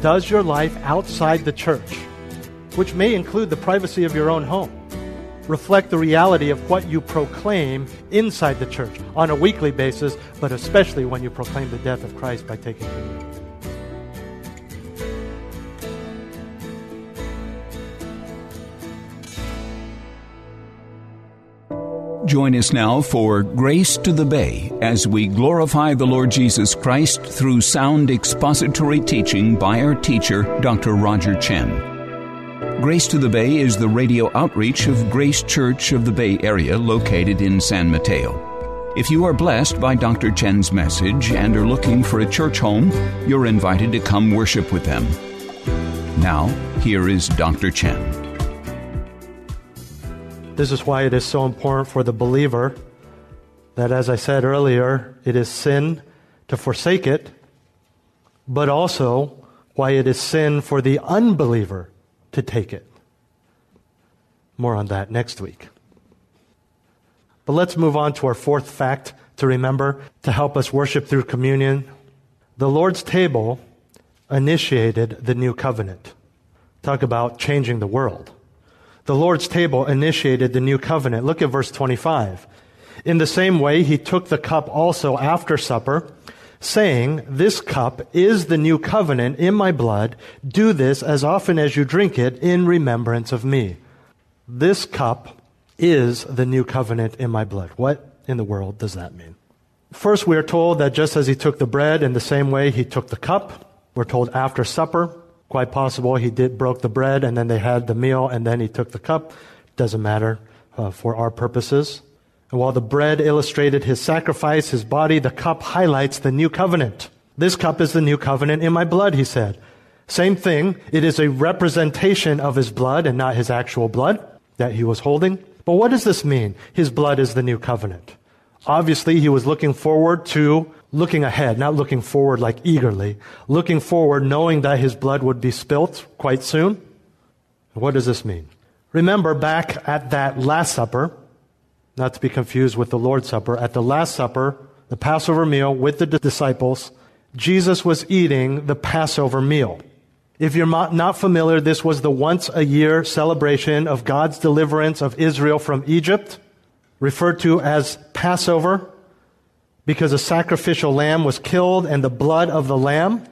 Does your life outside the church, which may include the privacy of your own home, reflect the reality of what you proclaim inside the church on a weekly basis, but especially when you proclaim the death of Christ by taking communion? Join us now for Grace to the Bay as we glorify the Lord Jesus Christ through sound expository teaching by our teacher, Dr. Roger Chen. Grace to the Bay is the radio outreach of Grace Church of the Bay Area located in San Mateo. If you are blessed by Dr. Chen's message and are looking for a church home, you're invited to come worship with them. Now, here is Dr. Chen. This is why it is so important for the believer that, as I said earlier, it is sin to forsake it, but also why it is sin for the unbeliever to take it. More on that next week. But let's move on to our fourth fact to remember to help us worship through communion. The Lord's table initiated the new covenant. Talk about changing the world the Lord's table initiated the new covenant. Look at verse 25. In the same way, he took the cup also after supper, saying, This cup is the new covenant in my blood. Do this as often as you drink it in remembrance of me. This cup is the new covenant in my blood. What in the world does that mean? First, we are told that just as he took the bread, in the same way he took the cup. We're told after supper. Quite possible he did broke the bread and then they had the meal and then he took the cup. Doesn't matter uh, for our purposes. And while the bread illustrated his sacrifice, his body, the cup highlights the new covenant. This cup is the new covenant in my blood, he said. Same thing. It is a representation of his blood and not his actual blood that he was holding. But what does this mean? His blood is the new covenant. Obviously, he was looking forward to looking ahead, not looking forward like eagerly, looking forward knowing that his blood would be spilt quite soon. What does this mean? Remember back at that Last Supper, not to be confused with the Lord's Supper, at the Last Supper, the Passover meal with the disciples, Jesus was eating the Passover meal. If you're not familiar, this was the once a year celebration of God's deliverance of Israel from Egypt, referred to as Passover because a sacrificial lamb was killed and the blood of the lamb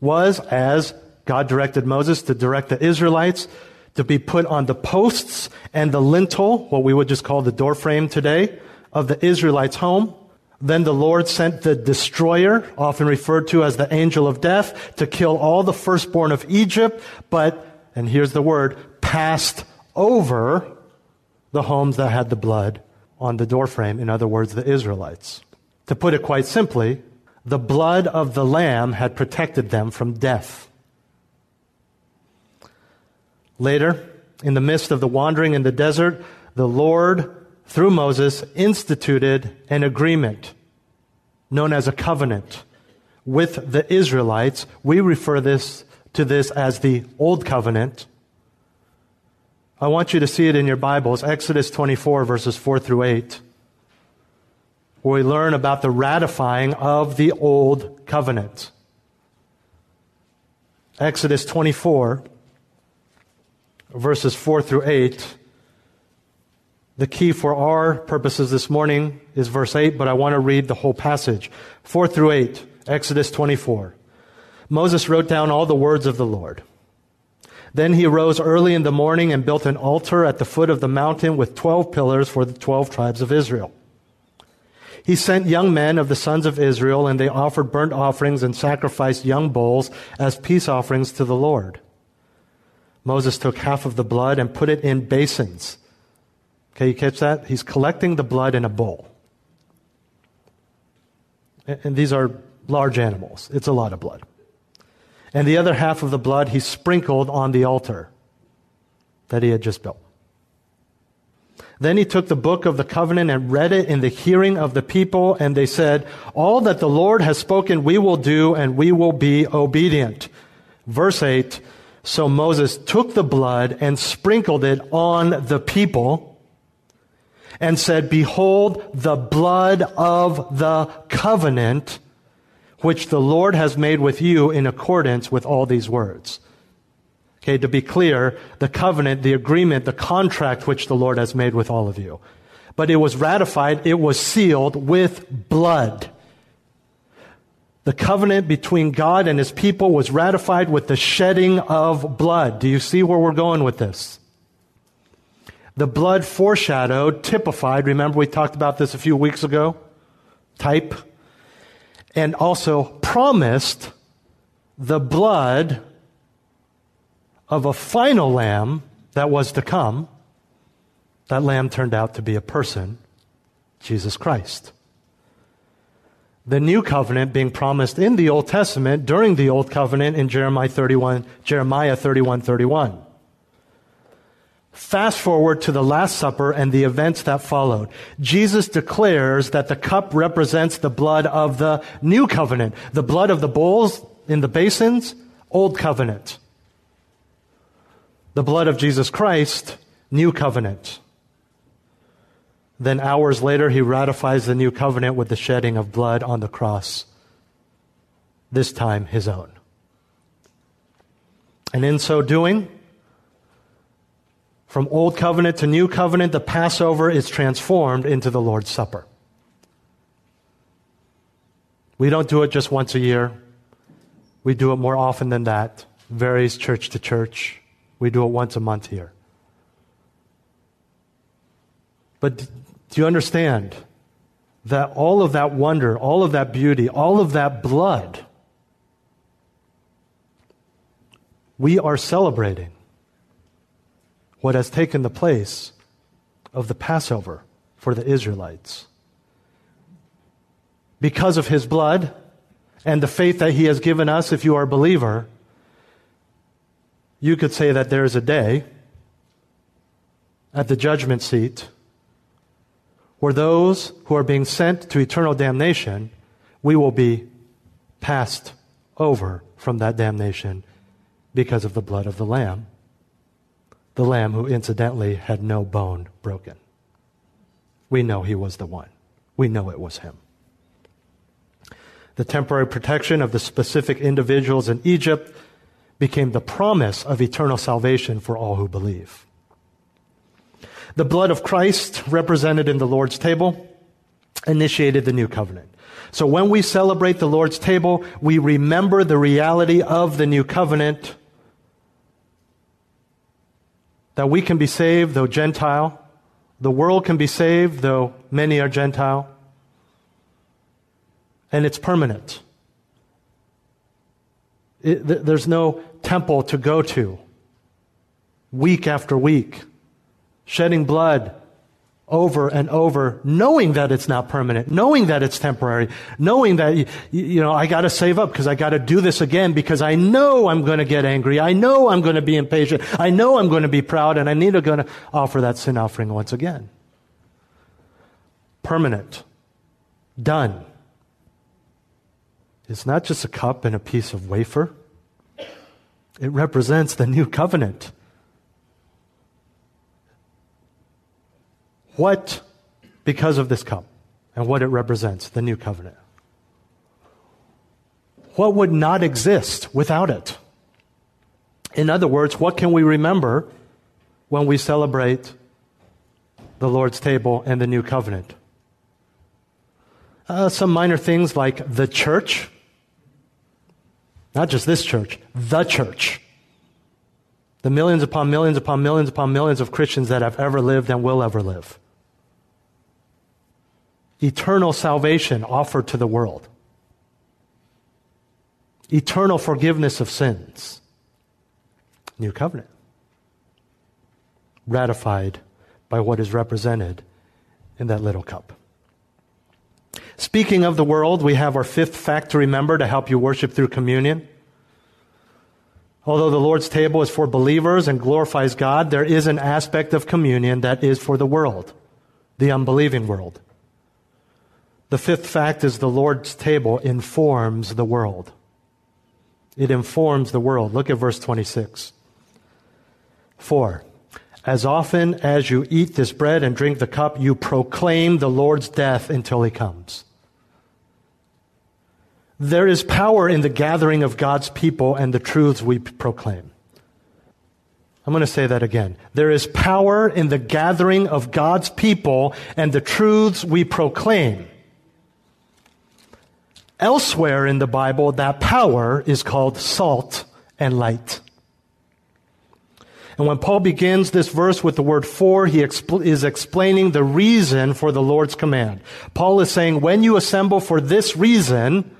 was, as God directed Moses to direct the Israelites, to be put on the posts and the lintel, what we would just call the doorframe today, of the Israelites' home. Then the Lord sent the destroyer, often referred to as the angel of death, to kill all the firstborn of Egypt, but, and here's the word, passed over the homes that had the blood on the doorframe, in other words, the Israelites. To put it quite simply, the blood of the Lamb had protected them from death. Later, in the midst of the wandering in the desert, the Lord, through Moses, instituted an agreement known as a covenant with the Israelites. We refer this to this as the Old Covenant. I want you to see it in your Bibles, Exodus 24, verses 4 through 8 where we learn about the ratifying of the old covenant. Exodus 24, verses 4 through 8. The key for our purposes this morning is verse 8, but I want to read the whole passage. 4 through 8, Exodus 24. Moses wrote down all the words of the Lord. Then he arose early in the morning and built an altar at the foot of the mountain with 12 pillars for the 12 tribes of Israel. He sent young men of the sons of Israel, and they offered burnt offerings and sacrificed young bulls as peace offerings to the Lord. Moses took half of the blood and put it in basins. Okay, you catch that? He's collecting the blood in a bowl. And these are large animals. It's a lot of blood. And the other half of the blood he sprinkled on the altar that he had just built. Then he took the book of the covenant and read it in the hearing of the people, and they said, All that the Lord has spoken we will do, and we will be obedient. Verse 8 So Moses took the blood and sprinkled it on the people, and said, Behold, the blood of the covenant which the Lord has made with you in accordance with all these words. Okay, to be clear, the covenant, the agreement, the contract which the Lord has made with all of you. But it was ratified, it was sealed with blood. The covenant between God and his people was ratified with the shedding of blood. Do you see where we're going with this? The blood foreshadowed, typified, remember we talked about this a few weeks ago? Type. And also promised the blood of a final lamb that was to come, that lamb turned out to be a person, Jesus Christ. The new covenant being promised in the Old Testament during the Old Covenant in Jeremiah 31, Jeremiah 31, 31. Fast forward to the Last Supper and the events that followed. Jesus declares that the cup represents the blood of the new covenant. The blood of the bulls in the basins, old covenant the blood of Jesus Christ, new covenant. Then hours later, he ratifies the new covenant with the shedding of blood on the cross, this time his own. And in so doing, from old covenant to new covenant, the Passover is transformed into the Lord's Supper. We don't do it just once a year. We do it more often than that. Varies church to church. We do it once a month here. But do you understand that all of that wonder, all of that beauty, all of that blood, we are celebrating what has taken the place of the Passover for the Israelites. Because of his blood and the faith that he has given us, if you are a believer, you could say that there is a day at the judgment seat where those who are being sent to eternal damnation, we will be passed over from that damnation because of the blood of the Lamb. The Lamb who incidentally had no bone broken. We know he was the one. We know it was him. The temporary protection of the specific individuals in Egypt became the promise of eternal salvation for all who believe. The blood of Christ, represented in the Lord's table, initiated the new covenant. So when we celebrate the Lord's table, we remember the reality of the new covenant that we can be saved though Gentile, the world can be saved though many are Gentile, and it's permanent. It, th- there's no temple to go to week after week, shedding blood over and over, knowing that it's not permanent, knowing that it's temporary, knowing that, you, know, I gotta save up because I gotta do this again because I know I'm gonna get angry. I know I'm gonna be impatient. I know I'm gonna be proud and I need to gonna offer that sin offering once again. Permanent. Done. It's not just a cup and a piece of wafer. It represents the new covenant. What, because of this cup and what it represents, the new covenant? What would not exist without it? In other words, what can we remember when we celebrate the Lord's table and the new covenant? Uh, some minor things like the church, not just this church, the church. The millions upon millions upon millions upon millions of Christians that have ever lived and will ever live. Eternal salvation offered to the world. Eternal forgiveness of sins. New covenant. Ratified by what is represented in that little cup. Speaking of the world, we have our fifth fact to remember to help you worship through communion. Although the Lord's table is for believers and glorifies God, there is an aspect of communion that is for the world, the unbelieving world. The fifth fact is the Lord's table informs the world. It informs the world. Look at verse 26. 4. As often as you eat this bread and drink the cup, you proclaim the Lord's death until he comes. There is power in the gathering of God's people and the truths we proclaim. I'm going to say that again. There is power in the gathering of God's people and the truths we proclaim. Elsewhere in the Bible, that power is called salt and light. And when Paul begins this verse with the word for, he expl- is explaining the reason for the Lord's command. Paul is saying, when you assemble for this reason,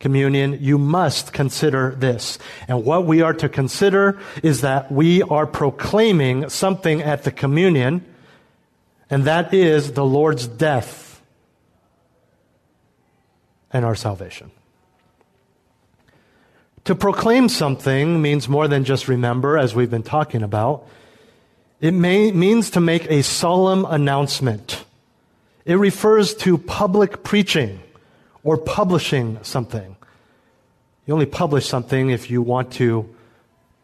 communion, you must consider this. And what we are to consider is that we are proclaiming something at the communion, and that is the Lord's death and our salvation. To proclaim something means more than just remember, as we've been talking about. It may, means to make a solemn announcement. It refers to public preaching or publishing something. You only publish something if you want to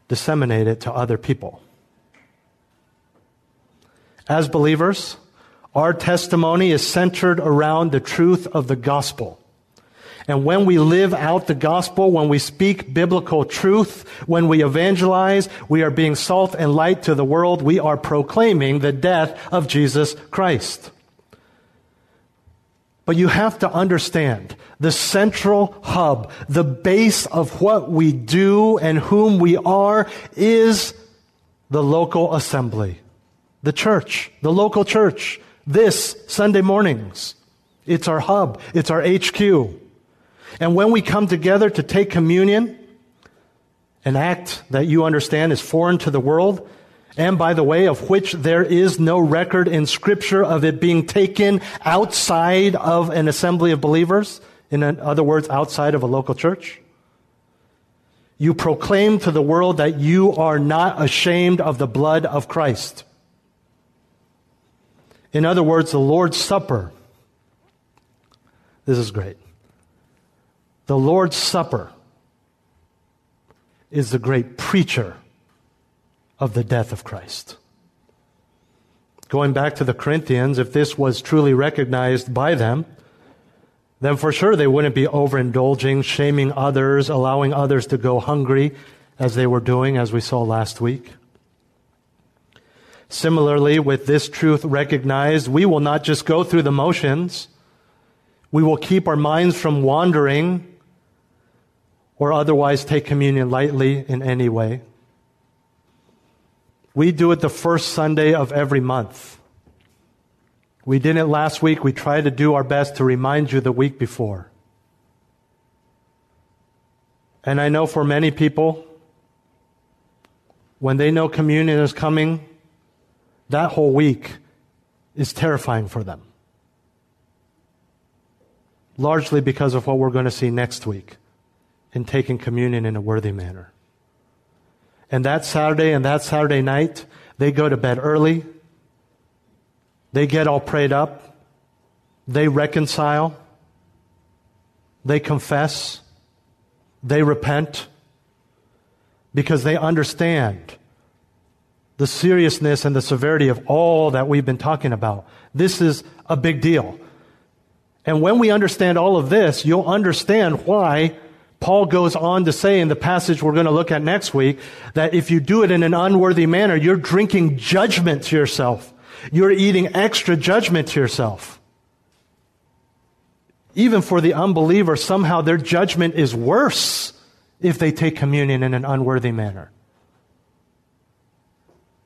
disseminate it to other people. As believers, our testimony is centered around the truth of the gospel. And when we live out the gospel, when we speak biblical truth, when we evangelize, we are being salt and light to the world. We are proclaiming the death of Jesus Christ. But you have to understand the central hub, the base of what we do and whom we are is the local assembly, the church, the local church. This Sunday mornings. It's our hub. It's our HQ. And when we come together to take communion, an act that you understand is foreign to the world, and by the way, of which there is no record in Scripture of it being taken outside of an assembly of believers, in other words, outside of a local church. You proclaim to the world that you are not ashamed of the blood of Christ. In other words, the Lord's Supper. This is great. The Lord's Supper is the great preacher of the death of Christ. Going back to the Corinthians, if this was truly recognized by them, then for sure they wouldn't be overindulging, shaming others, allowing others to go hungry as they were doing, as we saw last week. Similarly, with this truth recognized, we will not just go through the motions. We will keep our minds from wandering or otherwise take communion lightly in any way. We do it the first Sunday of every month. We did it last week. We try to do our best to remind you the week before. And I know for many people, when they know communion is coming, that whole week is terrifying for them. Largely because of what we're going to see next week in taking communion in a worthy manner. And that Saturday and that Saturday night, they go to bed early. They get all prayed up. They reconcile. They confess. They repent because they understand the seriousness and the severity of all that we've been talking about. This is a big deal. And when we understand all of this, you'll understand why Paul goes on to say in the passage we're going to look at next week that if you do it in an unworthy manner, you're drinking judgment to yourself. You're eating extra judgment to yourself. Even for the unbeliever, somehow their judgment is worse if they take communion in an unworthy manner.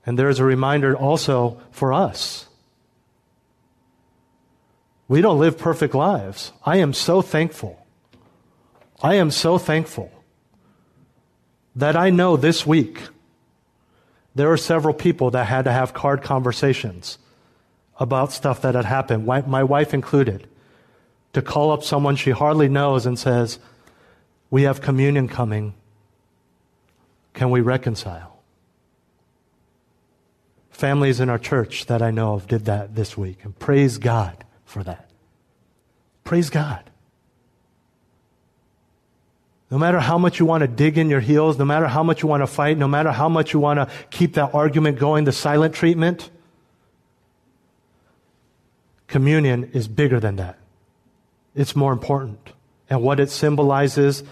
And there's a reminder also for us. We don't live perfect lives. I am so thankful I am so thankful that I know this week there are several people that had to have card conversations about stuff that had happened, my wife included, to call up someone she hardly knows and says, We have communion coming. Can we reconcile? Families in our church that I know of did that this week, and praise God for that. Praise God. No matter how much you want to dig in your heels, no matter how much you want to fight, no matter how much you want to keep that argument going, the silent treatment, communion is bigger than that. It's more important. And what it symbolizes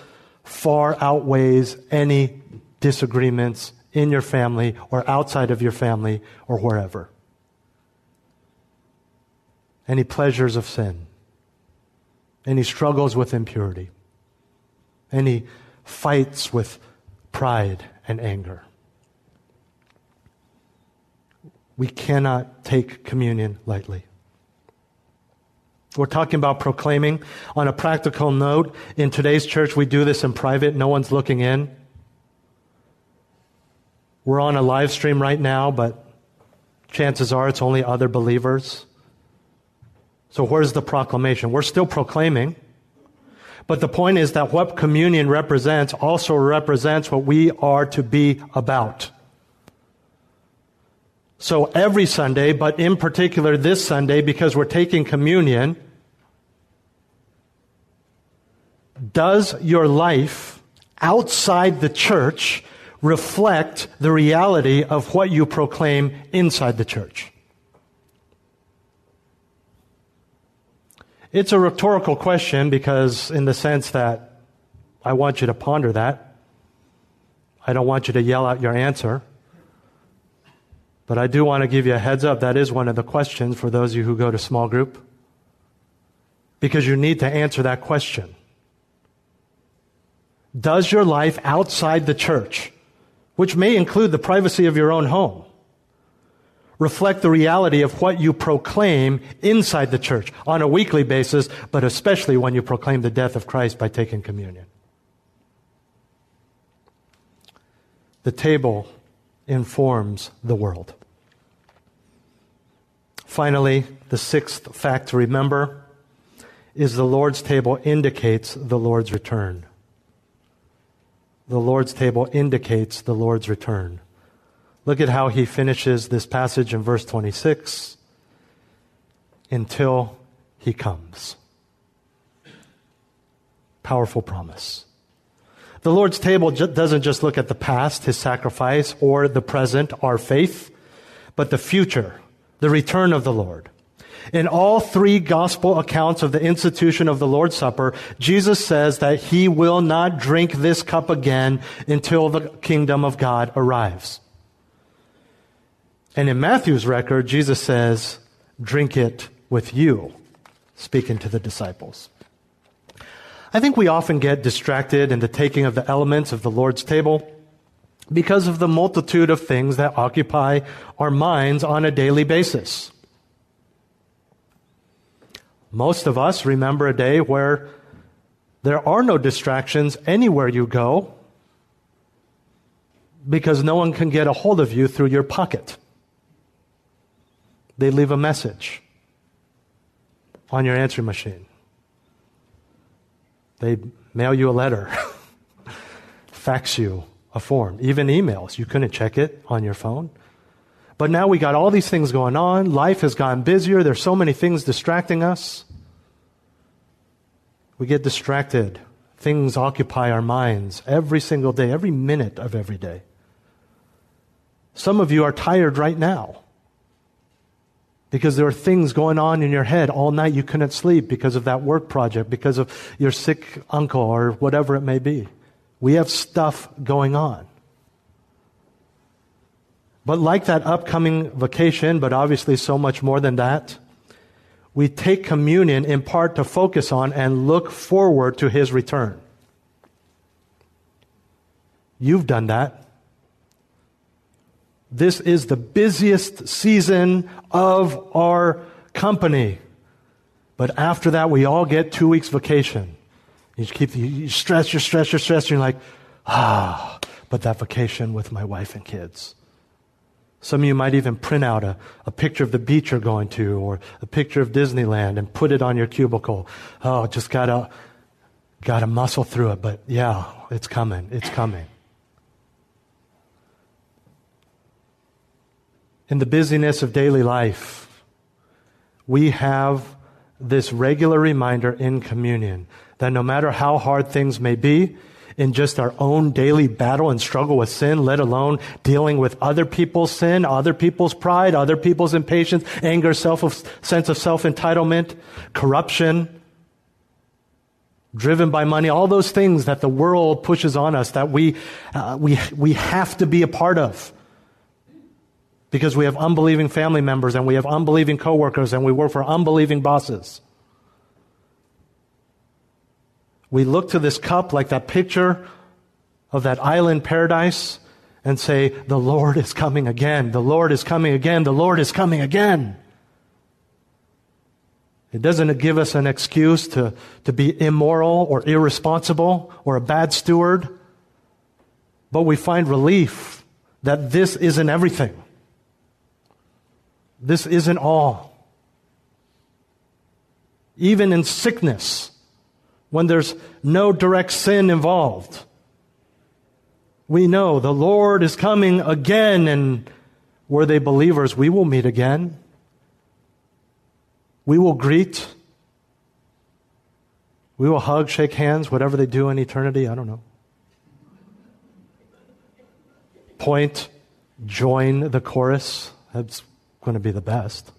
far outweighs any disagreements in your family or outside of your family or wherever. Any pleasures of sin, any struggles with impurity any fights with pride and anger. We cannot take communion lightly. We're talking about proclaiming. On a practical note, in today's church, we do this in private, no one's looking in. We're on a live stream right now, but chances are it's only other believers. So, where's the proclamation? We're still proclaiming. But the point is that what communion represents also represents what we are to be about. So every Sunday, but in particular this Sunday, because we're taking communion, does your life outside the church reflect the reality of what you proclaim inside the church? It's a rhetorical question because, in the sense that I want you to ponder that. I don't want you to yell out your answer. But I do want to give you a heads up. That is one of the questions for those of you who go to small group. Because you need to answer that question. Does your life outside the church, which may include the privacy of your own home, reflect the reality of what you proclaim inside the church on a weekly basis, but especially when you proclaim the death of Christ by taking communion. The table informs the world. Finally, the sixth fact to remember is the Lord's table indicates the Lord's return. The Lord's table indicates the Lord's return. Look at how he finishes this passage in verse 26 until he comes. Powerful promise. The Lord's table doesn't just look at the past, his sacrifice, or the present, our faith, but the future, the return of the Lord. In all three gospel accounts of the institution of the Lord's Supper, Jesus says that he will not drink this cup again until the kingdom of God arrives. And in Matthew's record, Jesus says, drink it with you, speaking to the disciples. I think we often get distracted in the taking of the elements of the Lord's table because of the multitude of things that occupy our minds on a daily basis. Most of us remember a day where there are no distractions anywhere you go because no one can get a hold of you through your pocket. They leave a message on your answering machine. They mail you a letter, fax you a form, even emails. You couldn't check it on your phone. But now we got all these things going on. Life has gotten busier. There's so many things distracting us. We get distracted. Things occupy our minds every single day, every minute of every day. Some of you are tired right now because there are things going on in your head all night you couldn't sleep because of that work project, because of your sick uncle or whatever it may be. We have stuff going on. But like that upcoming vacation, but obviously so much more than that, we take communion in part to focus on and look forward to his return. You've done that. This is the busiest season of our company. But after that, we all get two weeks vacation. You keep you stress, you stress, you're stressed, you're like, ah, but that vacation with my wife and kids. Some of you might even print out a, a picture of the beach you're going to or a picture of Disneyland and put it on your cubicle. Oh, just gotta, gotta muscle through it. But yeah, it's coming. It's coming. In the busyness of daily life, we have this regular reminder in communion that no matter how hard things may be, in just our own daily battle and struggle with sin, let alone dealing with other people's sin, other people's pride, other people's impatience, anger, self sense of self entitlement, corruption, driven by money, all those things that the world pushes on us that we, uh, we, we have to be a part of. Because we have unbelieving family members and we have unbelieving coworkers and we work for unbelieving bosses. we look to this cup like that picture of that island paradise and say, The Lord is coming again. The Lord is coming again. The Lord is coming again. It doesn't give us an excuse to, to be immoral or irresponsible or a bad steward, but we find relief that this isn't everything. This isn't all. Even in sickness, when there's no direct sin involved. We know the Lord is coming again, and were they believers, we will meet again. We will greet. We will hug, shake hands, whatever they do in eternity. I don't know. Point, join the chorus. That's going to be the best.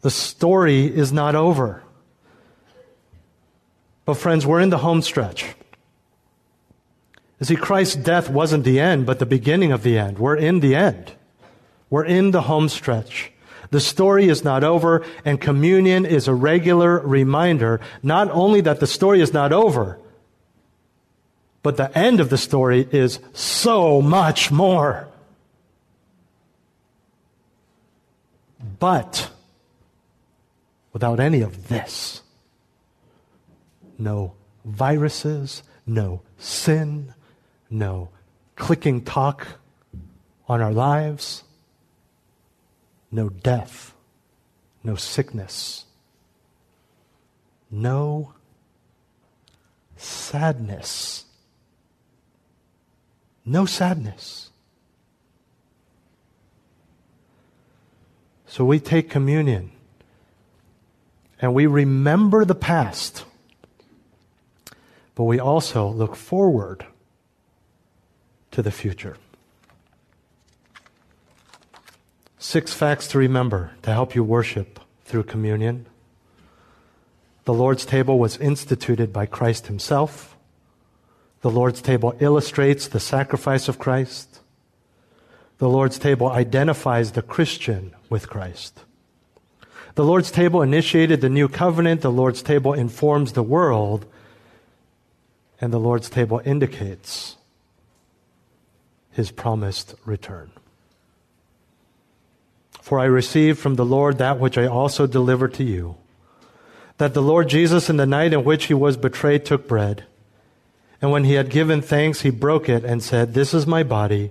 The story is not over. But, friends, we're in the home stretch. You see, Christ's death wasn't the end, but the beginning of the end. We're in the end. We're in the home stretch. The story is not over, and communion is a regular reminder not only that the story is not over, but the end of the story is so much more. But without any of this, no viruses, no sin, no clicking talk on our lives, no death, no sickness, no sadness. No sadness. So we take communion and we remember the past but we also look forward to the future. Six facts to remember to help you worship through communion. The Lord's table was instituted by Christ Himself. The Lord's table illustrates the sacrifice of Christ. The Lord's table identifies the Christian with Christ. The Lord's table initiated the new covenant. The Lord's table informs the world and the Lord's table indicates his promised return. For I received from the Lord that which I also delivered to you that the Lord Jesus, in the night in which he was betrayed, took bread. And when he had given thanks, he broke it and said, This is my body,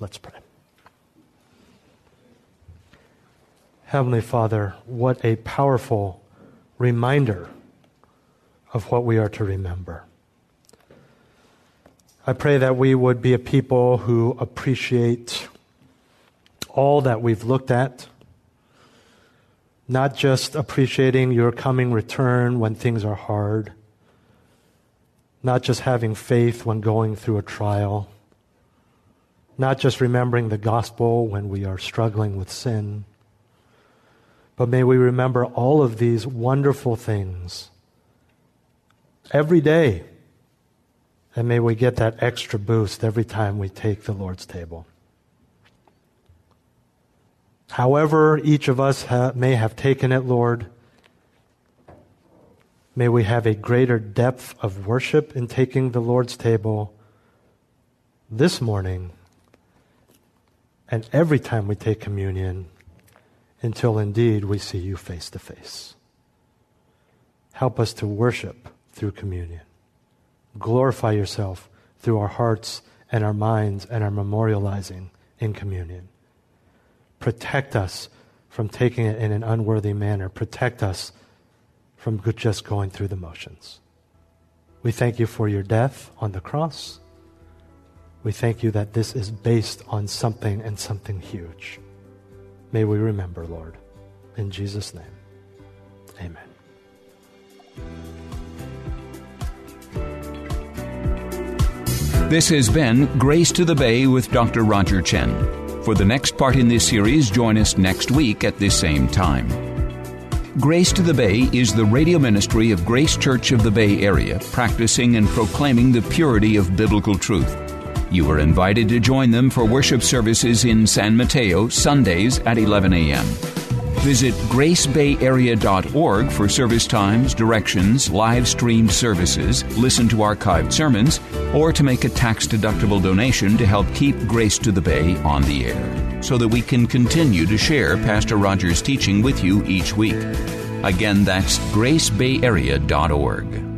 Let's pray. Heavenly Father, what a powerful reminder of what we are to remember. I pray that we would be a people who appreciate all that we've looked at, not just appreciating your coming return when things are hard, not just having faith when going through a trial, not just remembering the gospel when we are struggling with sin but may we remember all of these wonderful things every day. And may we get that extra boost every time we take the Lord's table. However, each of us ha- may have taken it, Lord, may we have a greater depth of worship in taking the Lord's table this morning and every time we take communion until indeed we see you face to face. Help us to worship through communion. Glorify yourself through our hearts and our minds and our memorializing in communion. Protect us from taking it in an unworthy manner. Protect us from just going through the motions. We thank you for your death on the cross. We thank you that this is based on something and something huge. May we remember, Lord. In Jesus' name, amen. This has been Grace to the Bay with Dr. Roger Chen. For the next part in this series, join us next week at this same time. Grace to the Bay is the radio ministry of Grace Church of the Bay Area, practicing and proclaiming the purity of biblical truth. You are invited to join them for worship services in San Mateo Sundays at 11 a.m. Visit gracebayarea.org for service times, directions, live streamed services, listen to archived sermons, or to make a tax deductible donation to help keep Grace to the Bay on the air, so that we can continue to share Pastor Rogers' teaching with you each week. Again, that's gracebayarea.org.